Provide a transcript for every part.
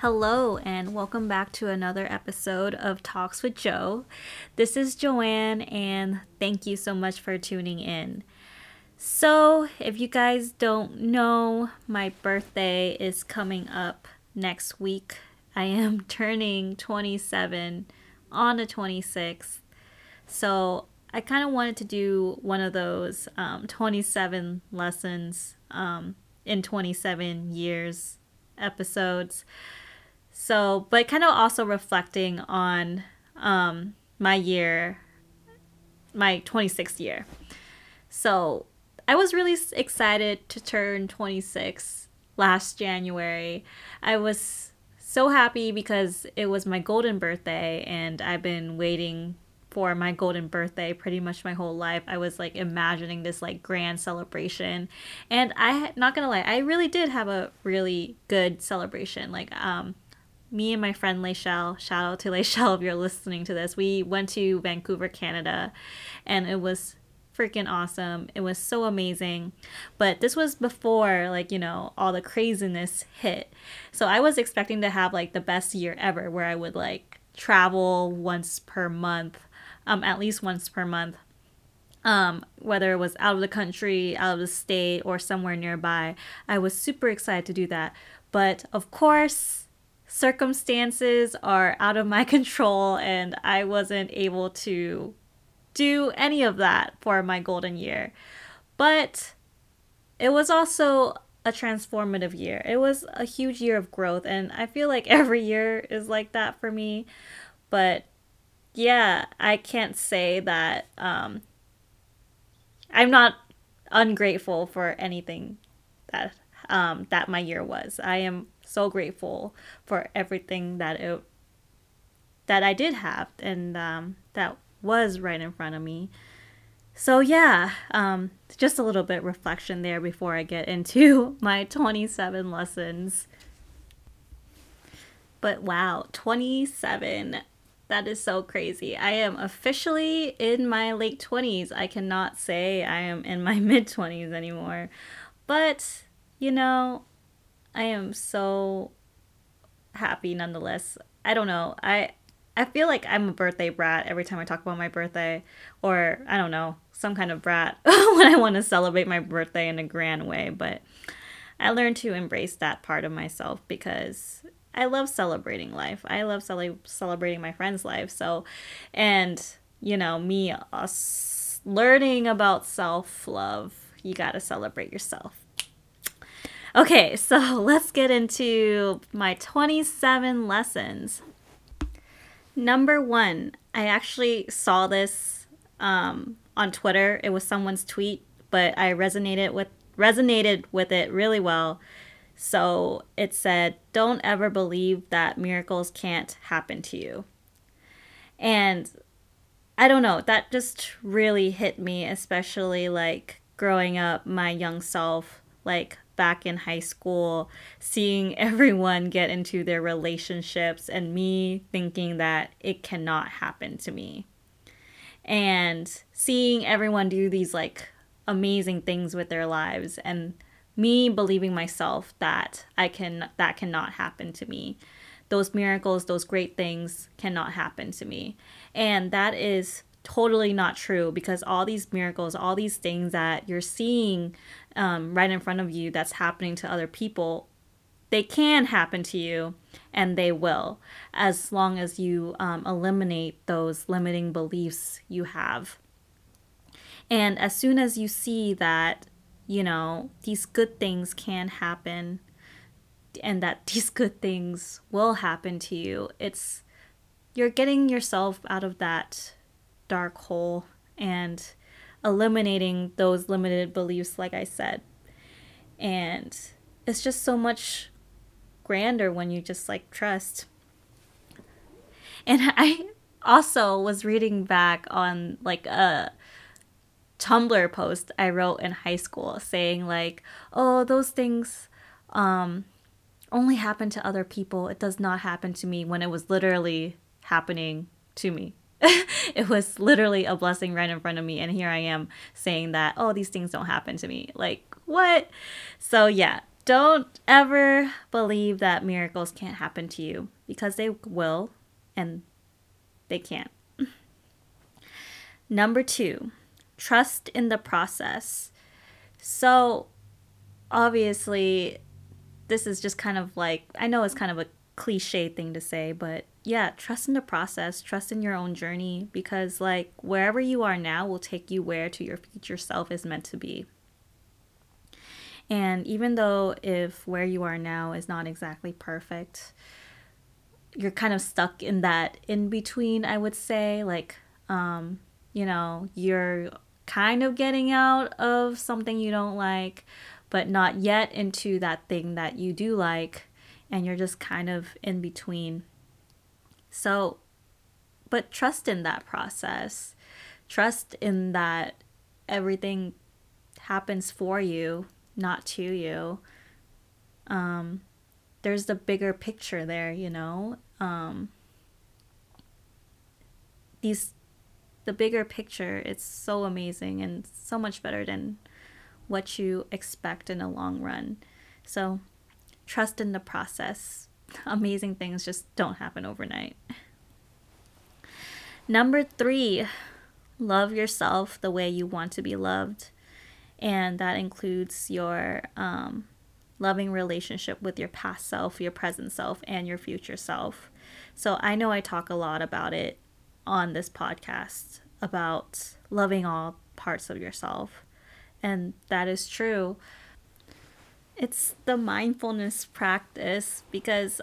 Hello, and welcome back to another episode of Talks with Joe. This is Joanne, and thank you so much for tuning in. So, if you guys don't know, my birthday is coming up next week. I am turning 27 on the 26th. So, I kind of wanted to do one of those um, 27 lessons um, in 27 years episodes so, but kind of also reflecting on um, my year, my 26th year. So, I was really excited to turn 26 last January. I was so happy because it was my golden birthday and I've been waiting for my golden birthday pretty much my whole life. I was like imagining this like grand celebration. And I not going to lie, I really did have a really good celebration. Like um me and my friend Leishel, shout out to Leishel if you're listening to this, we went to Vancouver, Canada, and it was freaking awesome. It was so amazing. But this was before, like, you know, all the craziness hit. So I was expecting to have, like, the best year ever where I would, like, travel once per month, um, at least once per month. Um, whether it was out of the country, out of the state, or somewhere nearby, I was super excited to do that. But of course, circumstances are out of my control and I wasn't able to do any of that for my golden year. But it was also a transformative year. It was a huge year of growth and I feel like every year is like that for me. But yeah, I can't say that um I'm not ungrateful for anything that um that my year was. I am so grateful for everything that it that I did have and um, that was right in front of me. So yeah, um, just a little bit reflection there before I get into my 27 lessons. But wow, 27. That is so crazy. I am officially in my late 20s. I cannot say I am in my mid 20s anymore. But, you know, I am so happy nonetheless. I don't know. I I feel like I'm a birthday brat every time I talk about my birthday or I don't know, some kind of brat when I want to celebrate my birthday in a grand way, but I learned to embrace that part of myself because I love celebrating life. I love cele- celebrating my friends' life. So, and you know, me us learning about self love, you got to celebrate yourself. Okay, so let's get into my 27 lessons. Number one, I actually saw this um, on Twitter. It was someone's tweet, but I resonated with resonated with it really well. So it said, "Don't ever believe that miracles can't happen to you." And I don't know, that just really hit me, especially like growing up, my young self, like back in high school, seeing everyone get into their relationships and me thinking that it cannot happen to me. And seeing everyone do these like amazing things with their lives and me believing myself that I can that cannot happen to me. Those miracles, those great things cannot happen to me. And that is totally not true because all these miracles, all these things that you're seeing um, right in front of you that's happening to other people, they can happen to you and they will as long as you um, eliminate those limiting beliefs you have. And as soon as you see that, you know, these good things can happen and that these good things will happen to you, it's you're getting yourself out of that dark hole and eliminating those limited beliefs, like I said. And it's just so much grander when you just like trust. And I also was reading back on like a Tumblr post I wrote in high school saying like, "Oh, those things um only happen to other people. It does not happen to me when it was literally happening to me." it was literally a blessing right in front of me and here i am saying that oh these things don't happen to me like what so yeah don't ever believe that miracles can't happen to you because they will and they can't. Number two, trust in the process. So, obviously, this is just kind of like, I know it's kind of a cliche thing to say, but yeah, trust in the process, trust in your own journey because, like, wherever you are now will take you where to your future self is meant to be. And even though if where you are now is not exactly perfect, you're kind of stuck in that in between, I would say. Like, um, you know, you're kind of getting out of something you don't like, but not yet into that thing that you do like. And you're just kind of in between. So, but trust in that process. Trust in that everything happens for you, not to you. Um, there's the bigger picture there, you know. Um, these, the bigger picture, it's so amazing and so much better than what you expect in the long run. So, trust in the process. Amazing things just don't happen overnight. Number three, love yourself the way you want to be loved. And that includes your um, loving relationship with your past self, your present self, and your future self. So I know I talk a lot about it on this podcast about loving all parts of yourself. And that is true. It's the mindfulness practice because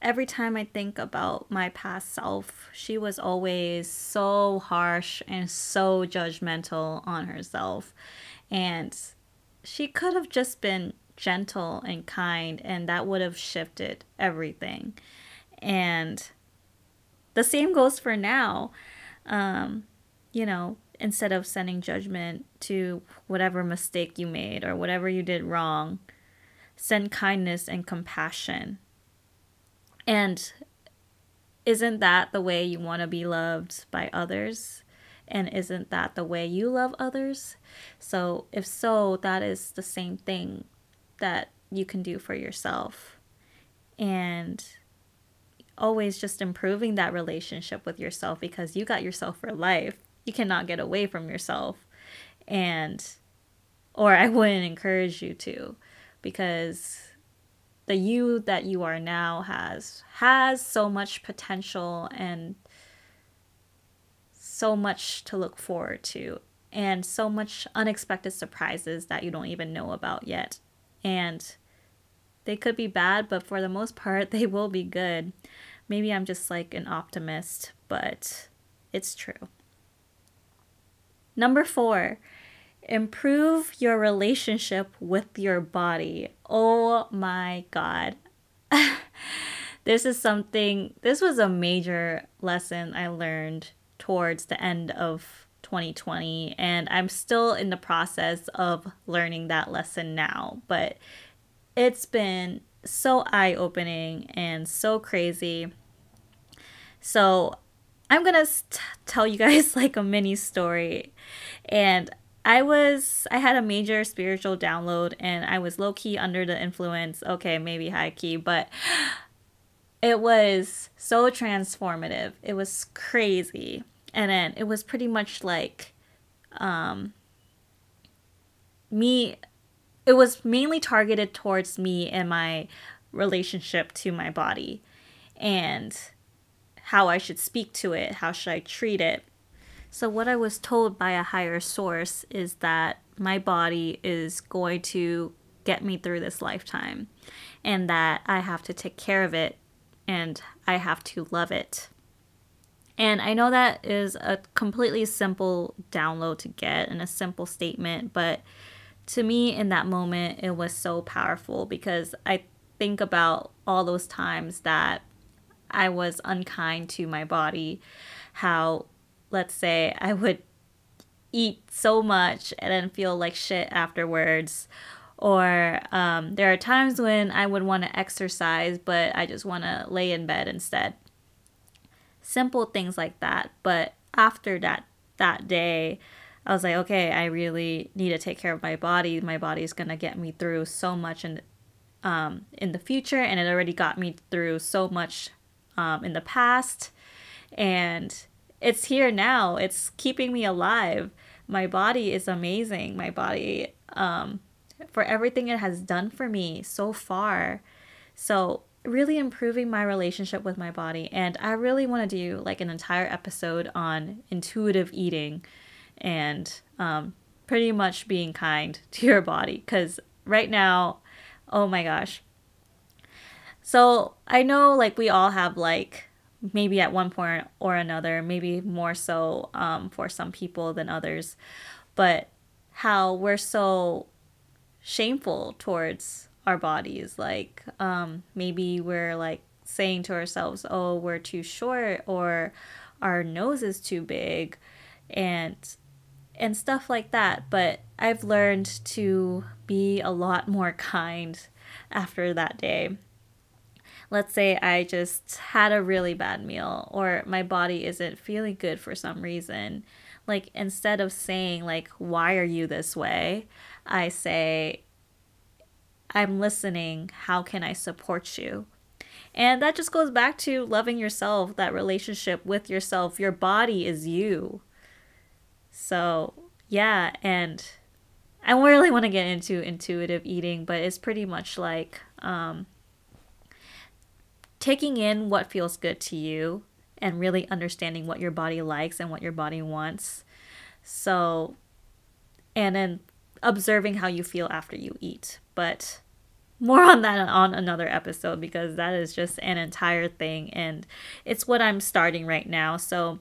every time I think about my past self, she was always so harsh and so judgmental on herself. And she could have just been gentle and kind, and that would have shifted everything. And the same goes for now. Um, you know, instead of sending judgment to whatever mistake you made or whatever you did wrong, send kindness and compassion. And isn't that the way you want to be loved by others? And isn't that the way you love others? So, if so, that is the same thing that you can do for yourself. And always just improving that relationship with yourself because you got yourself for life. You cannot get away from yourself. And, or I wouldn't encourage you to because the you that you are now has has so much potential and so much to look forward to and so much unexpected surprises that you don't even know about yet and they could be bad, but for the most part, they will be good. Maybe I'm just like an optimist, but it's true. Number four, improve your relationship with your body. Oh my God. this is something, this was a major lesson I learned towards the end of 2020 and I'm still in the process of learning that lesson now, but it's been so eye-opening and so crazy. So, I'm to st- tell you guys like a mini story. And I was I had a major spiritual download and I was low key under the influence. Okay, maybe high key, but it was so transformative. It was crazy and then it was pretty much like um me it was mainly targeted towards me and my relationship to my body and how I should speak to it, how should I treat it. So what I was told by a higher source is that my body is going to get me through this lifetime and that I have to take care of it and I have to love it. And I know that is a completely simple download to get and a simple statement, but to me in that moment, it was so powerful because I think about all those times that I was unkind to my body, how, let's say, I would eat so much and then feel like shit afterwards. Or um, there are times when I would want to exercise, but I just want to lay in bed instead simple things like that. But after that that day, I was like, okay, I really need to take care of my body. My body's gonna get me through so much in um, in the future, and it already got me through so much um, in the past. And it's here now. It's keeping me alive. My body is amazing. My body, um, for everything it has done for me so far. So, really improving my relationship with my body. And I really want to do like an entire episode on intuitive eating and um, pretty much being kind to your body. Because right now, oh my gosh. So, I know like we all have like maybe at one point or another, maybe more so um, for some people than others, but how we're so shameful towards our bodies. Like um, maybe we're like saying to ourselves, oh, we're too short or our nose is too big and and stuff like that. But I've learned to be a lot more kind after that day let's say I just had a really bad meal or my body isn't feeling good for some reason, like instead of saying like why are you this way, I say I'm listening, how can I support you? And that just goes back to loving yourself, that relationship with yourself. Your body is you. So, yeah, and I really want to get into intuitive eating, but it's pretty much like um, taking in what feels good to you and really understanding what your body likes and what your body wants. So, and then observing how you feel after you eat. But more on that on another episode because that is just an entire thing and it's what I'm starting right now. So,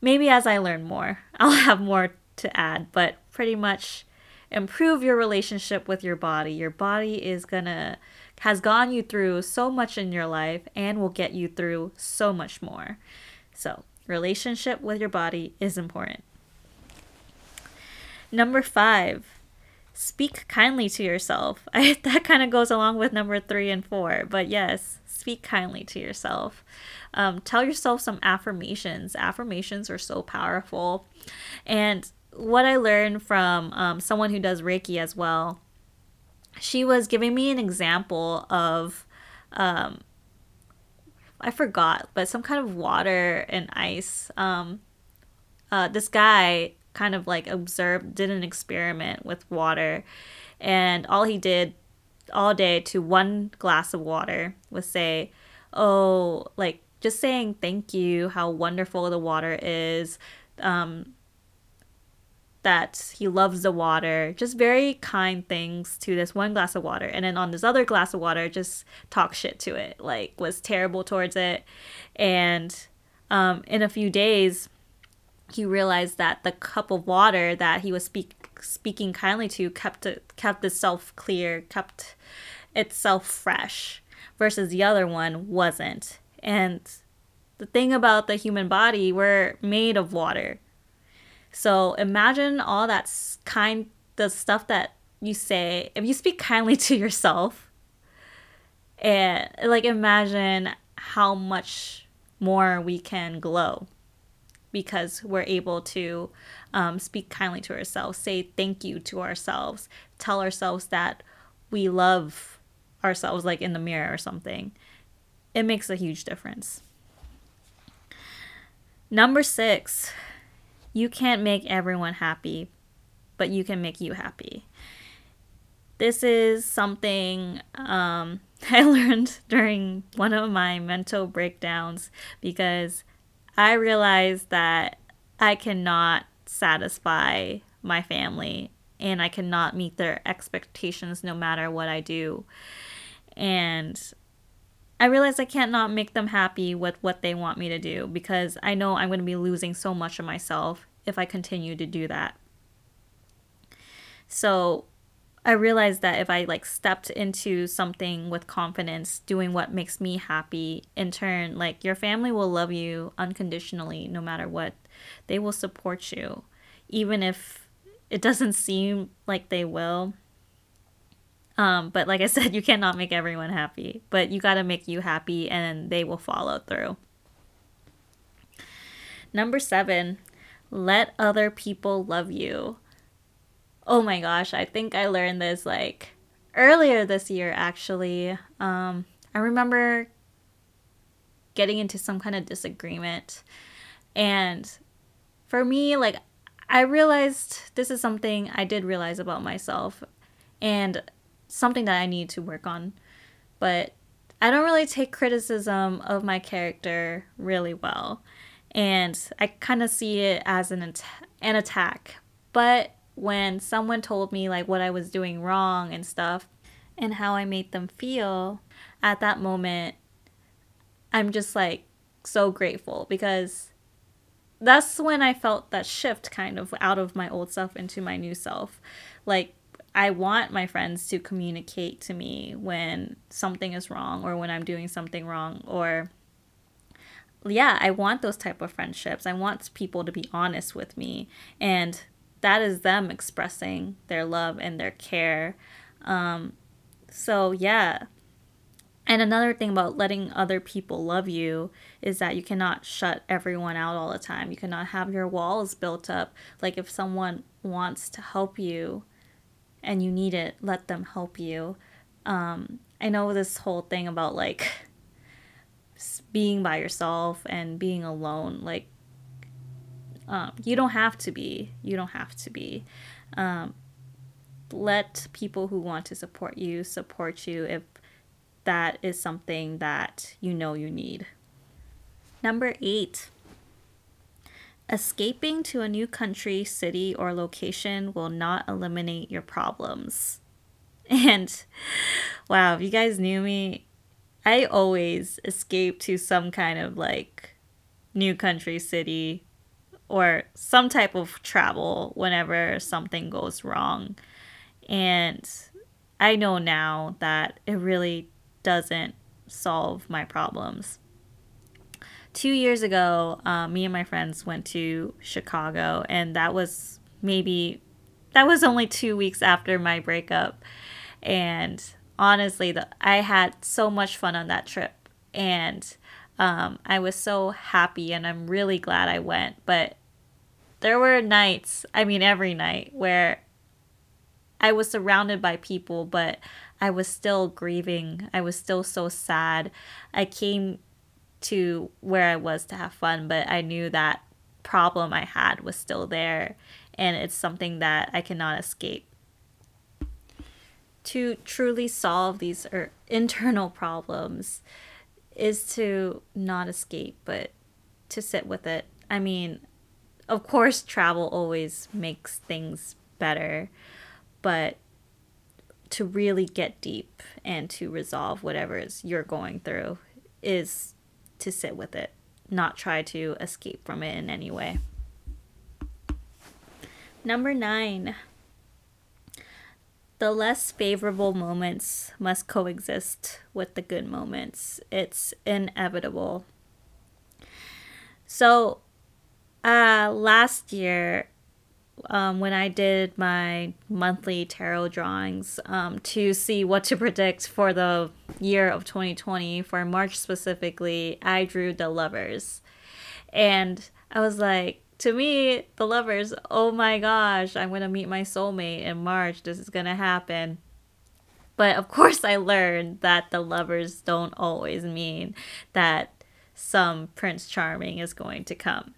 maybe as I learn more, I'll have more to add, but pretty much improve your relationship with your body. Your body is going to has gone you through so much in your life and will get you through so much more. So, relationship with your body is important. Number five, speak kindly to yourself. I, that kind of goes along with number three and four, but yes, speak kindly to yourself. Um, tell yourself some affirmations. Affirmations are so powerful. And what I learned from um, someone who does Reiki as well she was giving me an example of um, I forgot, but some kind of water and ice. Um, uh, this guy kind of like observed, did an experiment with water, and all he did all day to one glass of water was say, "Oh, like just saying thank you, how wonderful the water is." Um, that he loves the water, just very kind things to this one glass of water. And then on this other glass of water, just talk shit to it, like was terrible towards it. And um, in a few days, he realized that the cup of water that he was speak, speaking kindly to kept it, kept itself clear, kept itself fresh, versus the other one wasn't. And the thing about the human body, we're made of water so imagine all that kind, the stuff that you say, if you speak kindly to yourself, and like imagine how much more we can glow because we're able to um, speak kindly to ourselves, say thank you to ourselves, tell ourselves that we love ourselves, like in the mirror or something. It makes a huge difference. Number six, you can't make everyone happy, but you can make you happy. This is something um, I learned during one of my mental breakdowns because I realized that I cannot satisfy my family and I cannot meet their expectations no matter what I do. And I realize I can't not make them happy with what they want me to do because I know I'm going to be losing so much of myself if I continue to do that. So I realized that if I like stepped into something with confidence, doing what makes me happy, in turn, like your family will love you unconditionally no matter what. They will support you, even if it doesn't seem like they will. Um, but like I said, you cannot make everyone happy, but you got to make you happy and they will follow through. Number seven, let other people love you. Oh my gosh, I think I learned this like earlier this year, actually, um, I remember getting into some kind of disagreement. And for me, like, I realized this is something I did realize about myself and something that I need to work on. But I don't really take criticism of my character really well. And I kind of see it as an, at- an attack. But when someone told me like what I was doing wrong and stuff and how I made them feel at that moment, I'm just like so grateful because that's when I felt that shift kind of out of my old self into my new self. Like I want my friends to communicate to me when something is wrong or when I'm doing something wrong or yeah, I want those type of friendships. I want people to be honest with me and that is them expressing their love and their care. Um, so yeah. And another thing about letting other people love you is that you cannot shut everyone out all the time. You cannot have your walls built up. Like if someone wants to help you, and you need it, let them help you. Um, I know this whole thing about like being by yourself and being alone. Like, um, you don't have to be. You don't have to be. Um, let people who want to support you support you if that is something that you know you need. Number eight Escaping to a new country, city, or location will not eliminate your problems. And wow, if you guys knew me, I always escape to some kind of like new country, city, or some type of travel whenever something goes wrong. And I know now that it really doesn't solve my problems two years ago, um, me and my friends went to Chicago, and that was maybe that was only two weeks after my breakup. And honestly, the, I had so much fun on that trip, and um, I was so happy, and I'm really glad I went. But there were nights, I mean, every night, where I was surrounded by people, but I was still grieving. I was still so sad. I came to where I was to have fun, but I knew that problem I had was still there and it's something that I cannot escape. To truly solve these er, internal problems is to not escape, but to sit with it. I mean, of course, travel always makes things better, but to really get deep and to resolve whatever is you're going through is to sit with it, not try to escape from it in any way. Number nine, the less favorable moments must coexist with the good moments. It's inevitable. So, uh, last year, um, when I did my monthly tarot drawings um, to see what to predict for the year of 2020, for March specifically, I drew the lovers. And I was like, to me, the lovers, oh my gosh, I'm going to meet my soulmate in March. This is going to happen. But of course, I learned that the lovers don't always mean that some Prince Charming is going to come.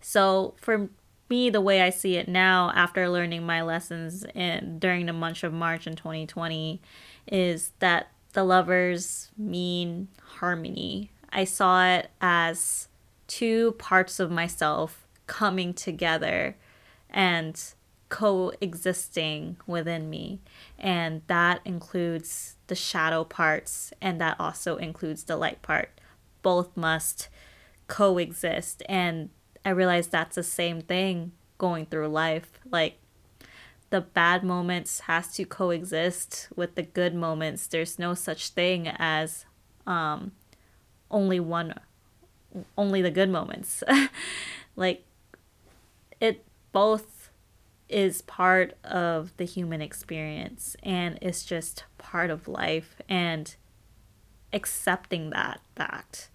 So for me, the way I see it now, after learning my lessons in during the month of March in 2020, is that the lovers mean harmony. I saw it as two parts of myself coming together and coexisting within me. And that includes the shadow parts, and that also includes the light part. Both must coexist. And I realized that's the same thing going through life. Like the bad moments has to coexist with the good moments. There's no such thing as um only one only the good moments. like it both is part of the human experience and it's just part of life and accepting that fact.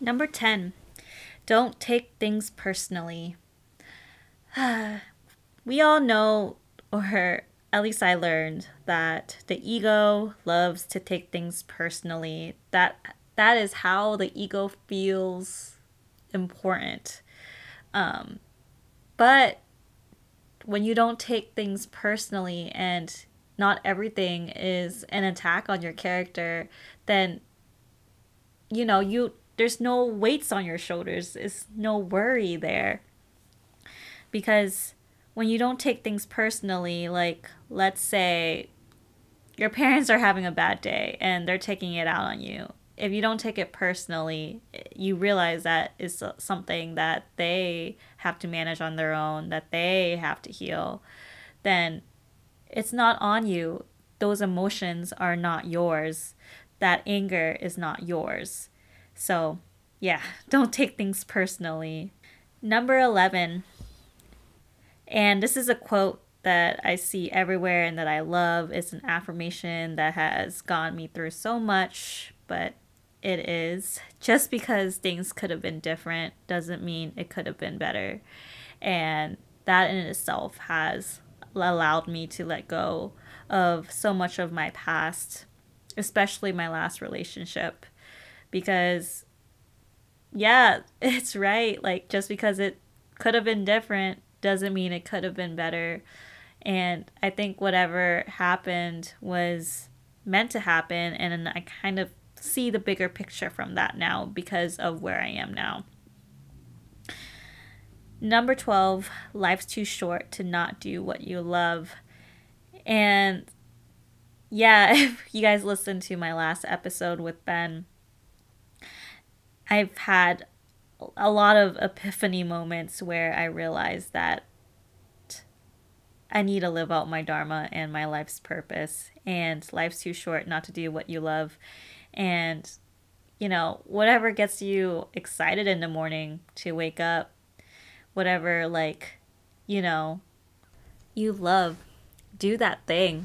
Number 10 don't take things personally. we all know, or at least I learned that the ego loves to take things personally. That that is how the ego feels important. Um, but when you don't take things personally and not everything is an attack on your character, then you know, you there's no weights on your shoulders. It's no worry there. Because when you don't take things personally, like let's say your parents are having a bad day and they're taking it out on you. If you don't take it personally, you realize that is something that they have to manage on their own, that they have to heal, then it's not on you. Those emotions are not yours. That anger is not yours. So, yeah, don't take things personally. Number 11, and this is a quote that I see everywhere and that I love. It's an affirmation that has gone me through so much, but it is. Just because things could have been different doesn't mean it could have been better. And that in itself has allowed me to let go of so much of my past, especially my last relationship. Because, yeah, it's right. Like, just because it could have been different doesn't mean it could have been better. And I think whatever happened was meant to happen. And I kind of see the bigger picture from that now because of where I am now. Number 12, life's too short to not do what you love. And yeah, if you guys listened to my last episode with Ben, I've had a lot of epiphany moments where I realized that I need to live out my dharma and my life's purpose, and life's too short not to do what you love. And, you know, whatever gets you excited in the morning to wake up whatever like you know you love do that thing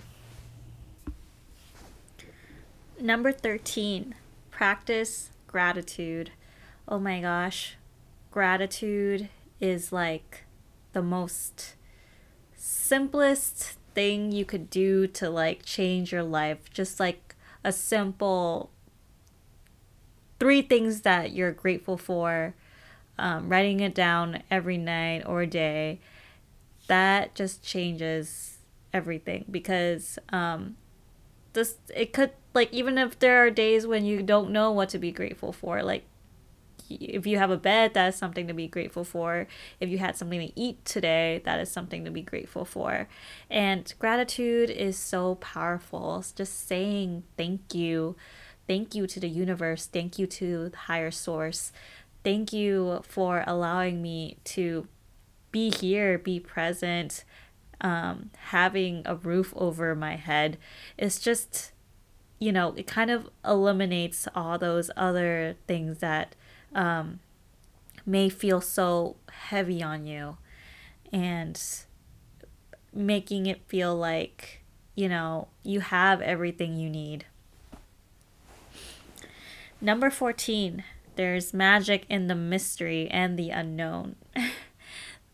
number 13 practice gratitude. Oh my gosh. Gratitude is like the most simplest thing you could do to like change your life. Just like a simple three things that you're grateful for um, writing it down every night or day, that just changes everything because um, this it could like even if there are days when you don't know what to be grateful for, like if you have a bed, that is something to be grateful for. If you had something to eat today, that is something to be grateful for. And gratitude is so powerful. It's just saying thank you. Thank you to the universe. Thank you to the higher source thank you for allowing me to be here, be present, um, having a roof over my head. It's just, you know, it kind of eliminates all those other things that um, may feel so heavy on you and making it feel like, you know, you have everything you need. Number 14, there's magic in the mystery and the unknown.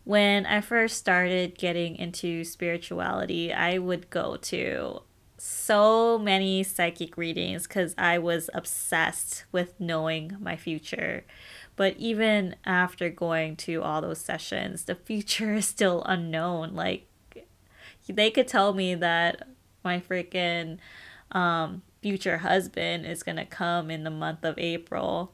when I first started getting into spirituality, I would go to so many psychic readings because I was obsessed with knowing my future. But even after going to all those sessions, the future is still unknown. Like, they could tell me that my freaking um, future husband is going to come in the month of April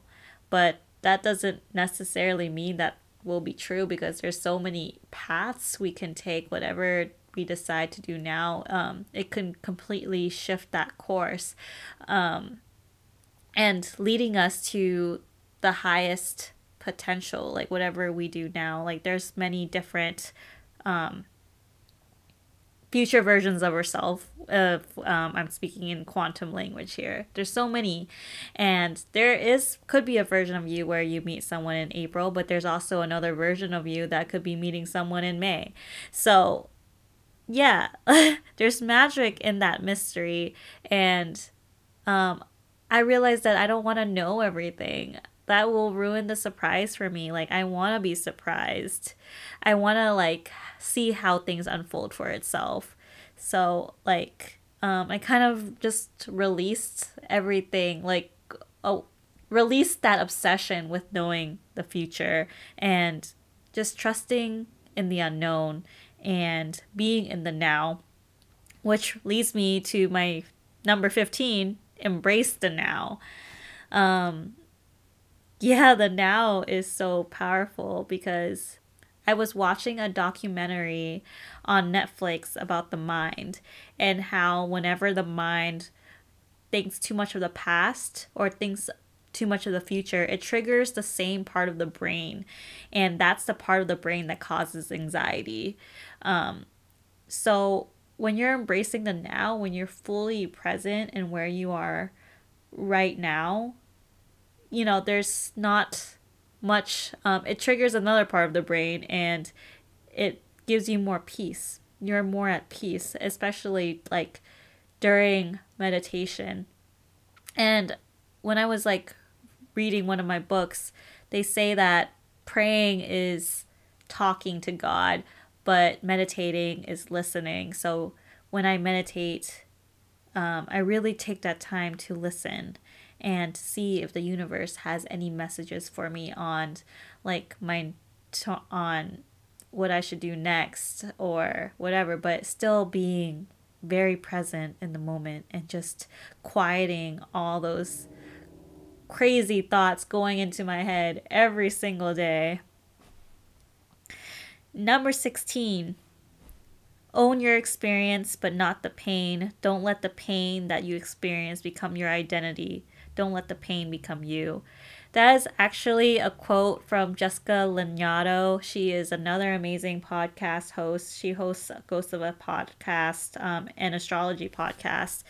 but that doesn't necessarily mean that will be true because there's so many paths we can take whatever we decide to do now um, it can completely shift that course. Um, and leading us to the highest potential like whatever we do now like there's many different um, future versions of herself of um, i'm speaking in quantum language here. There's so many. And there is could be a version of you where you meet someone in april but there's also another version of you that could be meeting someone in may. So yeah there's magic in that mystery. And um, i realized that i don't want to know everything. That will ruin the surprise for me. Like I want to be surprised. I want to like see how things unfold for itself. So, like, um, I kind of just released everything, like, oh, released that obsession with knowing the future and just trusting in the unknown and being in the now, which leads me to my number 15 embrace the now. Um, yeah, the now is so powerful because I was watching a documentary on Netflix about the mind and how whenever the mind thinks too much of the past or thinks too much of the future, it triggers the same part of the brain. And that's the part of the brain that causes anxiety. Um, so when you're embracing the now, when you're fully present and where you are right now, you know, there's not much, um, it triggers another part of the brain and it gives you more peace. You're more at peace, especially like during meditation. And when I was like reading one of my books, they say that praying is talking to God, but meditating is listening. So when I meditate, um, I really take that time to listen and see if the universe has any messages for me on like my on what I should do next or whatever, but still being very present in the moment and just quieting all those crazy thoughts going into my head every single day. Number 16. Own your experience, but not the pain. Don't let the pain that you experience become your identity. Don't let the pain become you. That is actually a quote from Jessica Lanyadoo. She is another amazing podcast host. She hosts Ghost of a podcast um, and astrology podcast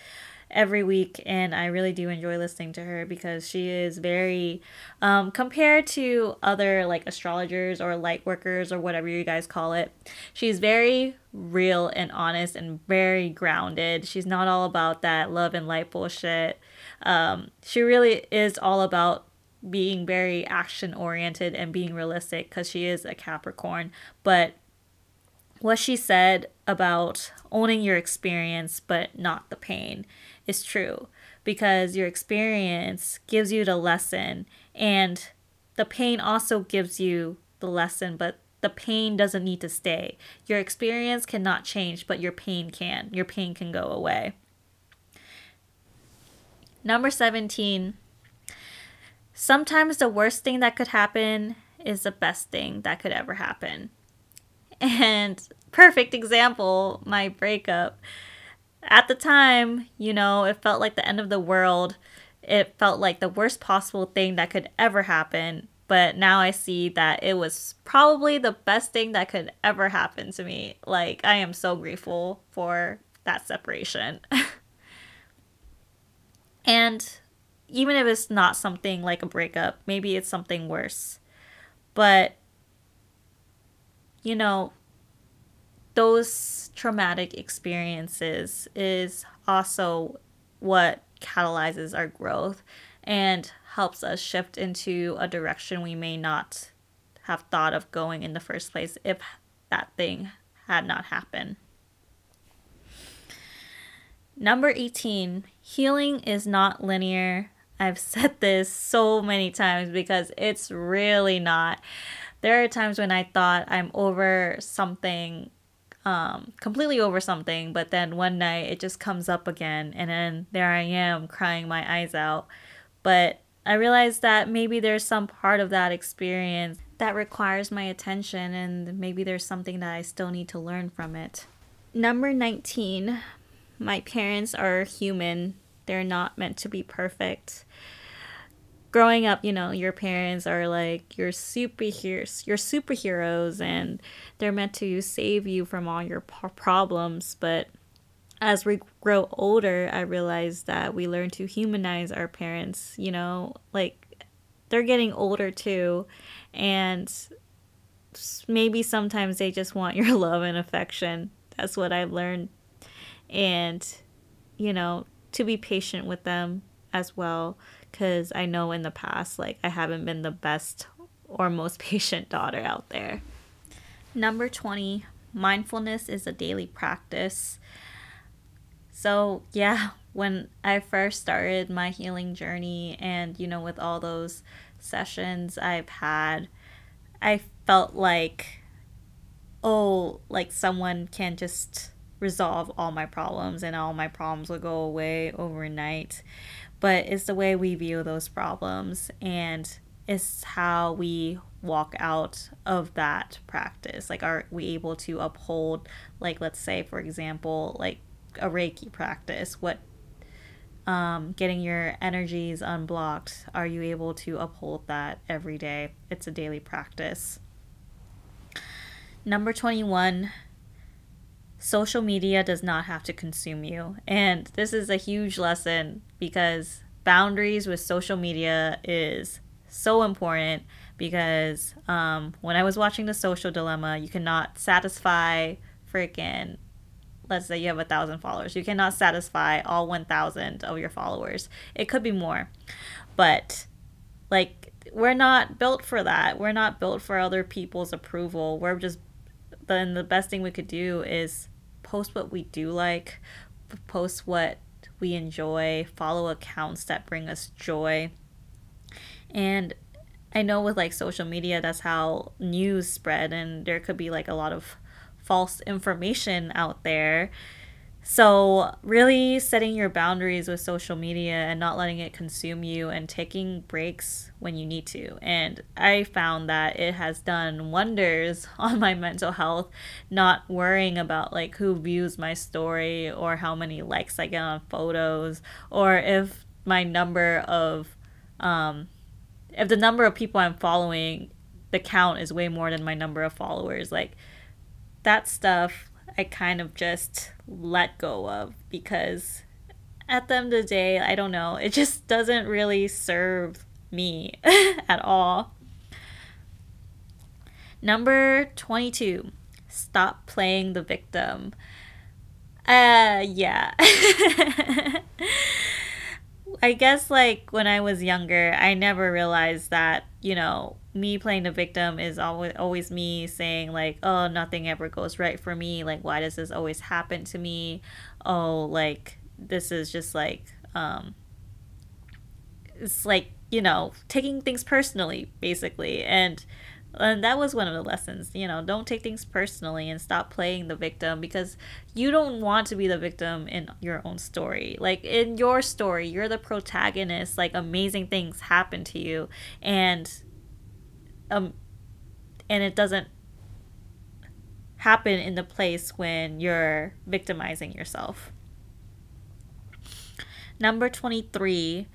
every week and i really do enjoy listening to her because she is very um, compared to other like astrologers or light workers or whatever you guys call it she's very real and honest and very grounded she's not all about that love and light bullshit um, she really is all about being very action oriented and being realistic because she is a Capricorn. But what she said about owning your experience but not the pain is true because your experience gives you the lesson and the pain also gives you the lesson but the pain doesn't need to stay. Your experience cannot change, but your pain can. Your pain can go away. Number 17. Sometimes the worst thing that could happen is the best thing that could ever happen. And perfect example, my breakup. At the time, you know, it felt like the end of the world. It felt like the worst possible thing that could ever happen. But now I see that it was probably the best thing that could ever happen to me. Like, I am so grateful for that separation. And even if it's not something like a breakup, maybe it's something worse. But, you know, those traumatic experiences is also what catalyzes our growth and helps us shift into a direction we may not have thought of going in the first place if that thing had not happened. Number 18, healing is not linear. I've said this so many times because it's really not. There are times when I thought I'm over something, um, completely over something, but then one night it just comes up again, and then there I am crying my eyes out. But I realized that maybe there's some part of that experience that requires my attention, and maybe there's something that I still need to learn from it. Number 19, my parents are human. They're not meant to be perfect. Growing up, you know, your parents are like your superheroes, your superheroes, and they're meant to save you from all your problems. But as we grow older, I realize that we learn to humanize our parents. You know, like they're getting older too, and maybe sometimes they just want your love and affection. That's what I've learned and you know to be patient with them as well because i know in the past like i haven't been the best or most patient daughter out there number 20 mindfulness is a daily practice So, yeah, when I first started my healing journey and, you know, with all those sessions I've had, I felt like, oh, like someone can just resolve all my problems and all my problems will go away overnight. But it's the way we view those problems and it's how we walk out of that practice. Like, are we able to uphold, like, let's say, for example, like a Reiki practice? What um, getting your energies unblocked, are you able to uphold that every day? It's a daily practice. Number 21 social media does not have to consume you. And this is a huge lesson because boundaries with social media is so important because um, when I was watching The Social Dilemma, you cannot satisfy freaking let's say you have a thousand followers you cannot satisfy all 1000 of your followers. It could be more. But like we're not built for that. We're not built for other people's approval. We're just then the best thing we could do is post what we do like post what we enjoy follow accounts that bring us joy and i know with like social media that's how news spread and there could be like a lot of false information out there. So, really setting your boundaries with social media and not letting it consume you and taking breaks when you need to. And I found that it has done wonders on my mental health, not worrying about like who views my story or how many likes I get on photos or if my number of um if the number of people I'm following the count is way more than my number of followers. Like that stuff I kind of just let go of because at the end of the day, I don't know, it just doesn't really serve me at all. Number 22, stop playing the victim. Uh, yeah. I guess like when I was younger, I never realized that, you know, me playing the victim is always always me saying like, "Oh, nothing ever goes right for me. Like why does this always happen to me? Oh, like this is just like um it's like, you know, taking things personally basically. And and that was one of the lessons you know don't take things personally and stop playing the victim because you don't want to be the victim in your own story. Like in your story you're the protagonist like amazing things happen to you and um and it doesn't happen in the place when you're victimizing yourself. Number 23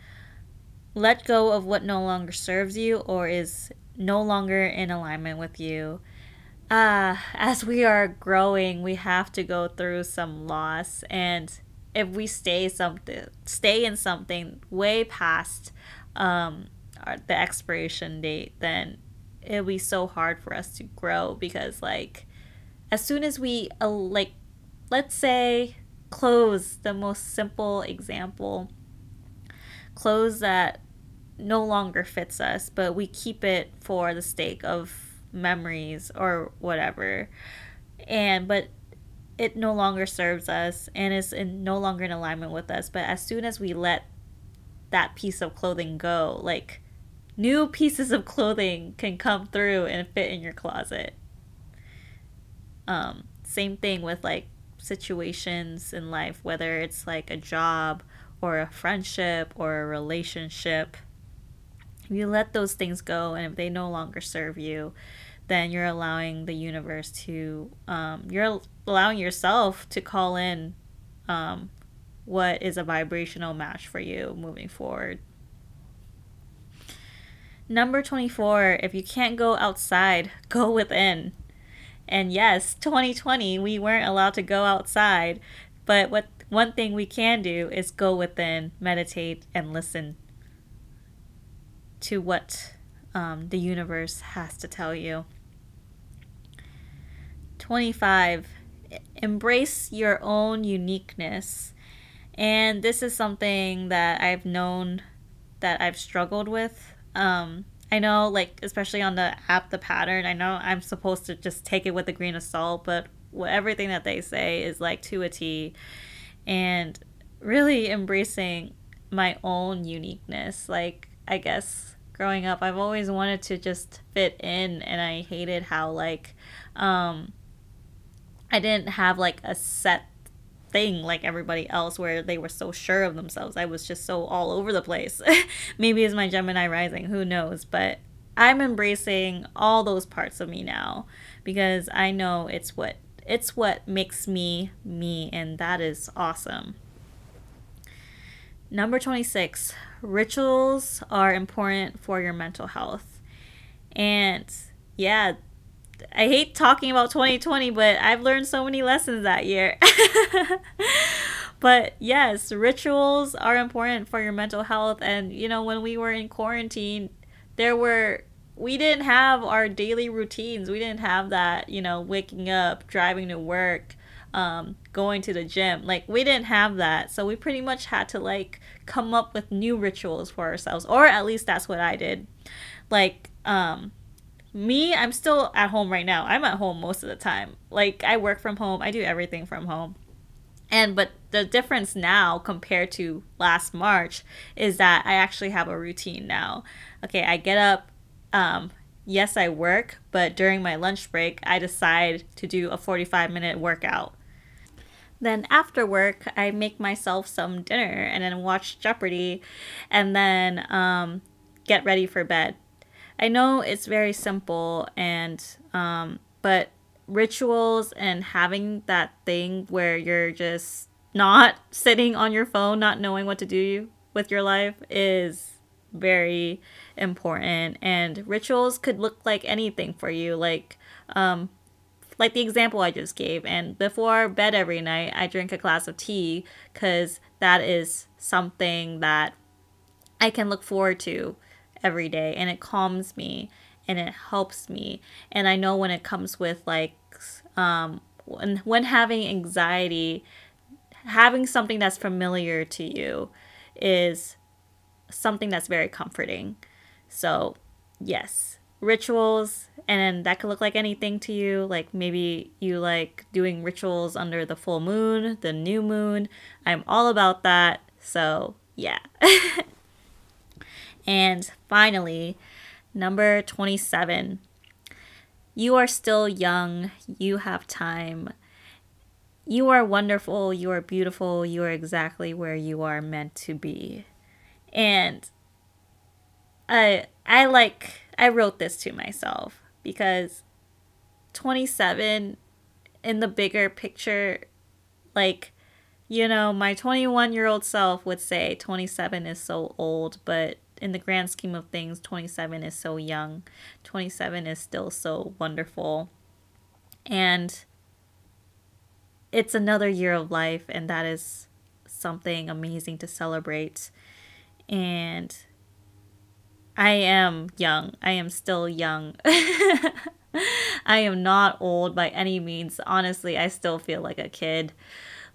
let go of what no longer serves you or is no longer in alignment with you. Uh, as we are growing, we have to go through some loss and if we stay something stay in something way past um, our, the expiration date, then it'll be so hard for us to grow because like as soon as we uh, like let's say close the most simple example close that no longer fits us, but we keep it for the sake of memories or whatever. And but it no longer serves us and is in, no longer in alignment with us. But as soon as we let that piece of clothing go, like new pieces of clothing can come through and fit in your closet. Um, same thing with like situations in life, whether it's like a job or a friendship or a relationship you let those things go and if they no longer serve you then you're allowing the universe to um, you're allowing yourself to call in um, what is a vibrational match for you moving forward. Number 24 if you can't go outside go within. And yes 2020 we weren't allowed to go outside but what one thing we can do is go within meditate and listen to what um, the universe has to tell you. 25. Embrace your own uniqueness. And this is something that I've known that I've struggled with. Um, I know, like, especially on the app, The Pattern, I know I'm supposed to just take it with a grain of salt, but what, everything that they say is like to a T. and really embracing my own uniqueness. Like, I guess growing up, I've always wanted to just fit in, and I hated how, like, um, I didn't have like a set thing like everybody else where they were so sure of themselves. I was just so all over the place. Maybe it's my Gemini rising, who knows, but I'm embracing all those parts of me now because I know it's what it's what makes me me and that is awesome. Number 26, rituals are important for your mental health. And yeah, I hate talking about 2020, but I've learned so many lessons that year. but yes, rituals are important for your mental health. And, you know, when we were in quarantine, there were, we didn't have our daily routines. We didn't have that, you know, waking up, driving to work, um, going to the gym. Like, we didn't have that. So we pretty much had to, like, come up with new rituals for ourselves. Or at least that's what I did. Like, um, me, I'm still at home right now. I'm at home most of the time. Like I work from home. I do everything from home. And but the difference now compared to last March is that I actually have a routine now. Okay, I get up um yes, I work, but during my lunch break, I decide to do a 45 minute workout. Then after work, I make myself some dinner and then watch Jeopardy and then um, get ready for bed. I know it's very simple and um but rituals and having that thing where you're just not sitting on your phone not knowing what to do with your life is very important and rituals could look like anything for you like um like the example I just gave and before bed every night I drink a glass of tea cuz that is something that I can look forward to every day and it calms me and it helps me. And i know when it comes with like um when, when having anxiety having something that's familiar to you is something that's very comforting. So yes rituals and that could look like anything to you like maybe you like doing rituals under the full moon the new moon i'm all about that so yeah And finally, number 27. You are still young. You have time. You are wonderful. You are beautiful. You are exactly where you are meant to be. And I I like I wrote this to myself because 27 in the bigger picture like you know, my 21 year old self would say 27 is so old, but in the grand scheme of things, 27 is so young. 27 is still so wonderful. And it's another year of life, and that is something amazing to celebrate. And I am young. I am still young. I am not old by any means. Honestly, I still feel like a kid.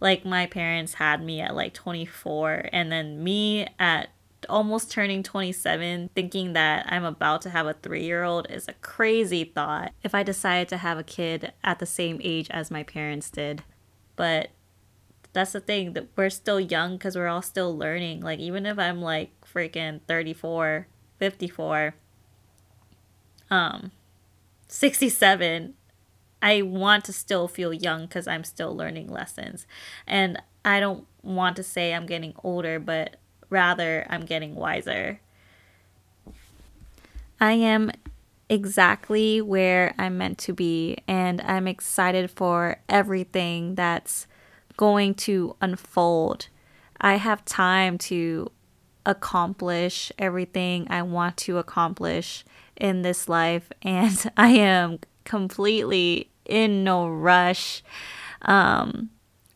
Like my parents had me at like 24, and then me at almost turning 27, thinking that I'm about to have a three year old is a crazy thought if I decided to have a kid at the same age as my parents did. But that's the thing that we're still young because we're all still learning. Like, even if I'm like freaking 34, 54, um, 67, I want to still feel young because I'm still learning lessons. And I don't want to say I'm getting older, but Rather, I'm getting wiser. I am exactly where I'm meant to be, and I'm excited for everything that's going to unfold. I have time to accomplish everything I want to accomplish in this life, and I am completely in no rush. Um,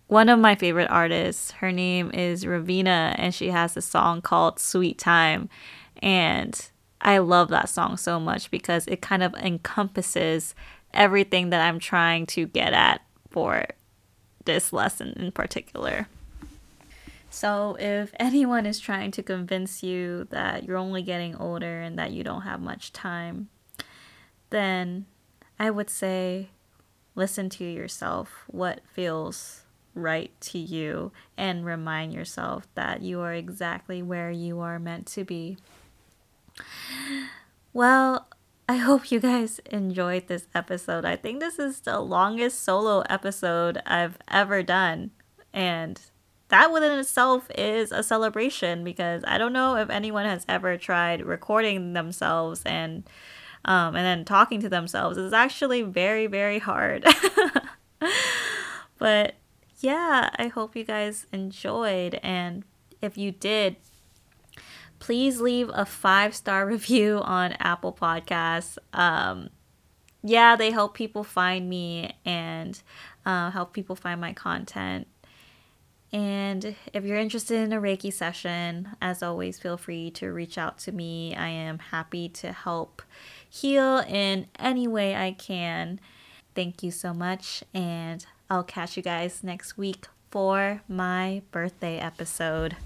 one of my favorite artists, her name is Raveena, and she has a song called Sweet Time. And I love that song so much because it kind of encompasses everything that I'm trying to get at for this lesson in particular. So, if anyone is trying to convince you that you're only getting older and that you don't have much time, then I would say listen to yourself. What feels right to you and remind yourself that you are exactly where you are meant to be. Well, I hope you guys enjoyed this episode. I think this is the longest solo episode I've ever done. And that within itself is a celebration because I don't know if anyone has ever tried recording themselves and um, and then talking to themselves. It's actually very, very hard. but yeah, I hope you guys enjoyed. And if you did, please leave a five star review on Apple Podcasts. Um, yeah, they help people find me and uh, help people find my content. And if you're interested in a Reiki session, as always, feel free to reach out to me. I am happy to help heal in any way I can. Thank you so much, and I'll catch you guys next week for my birthday episode.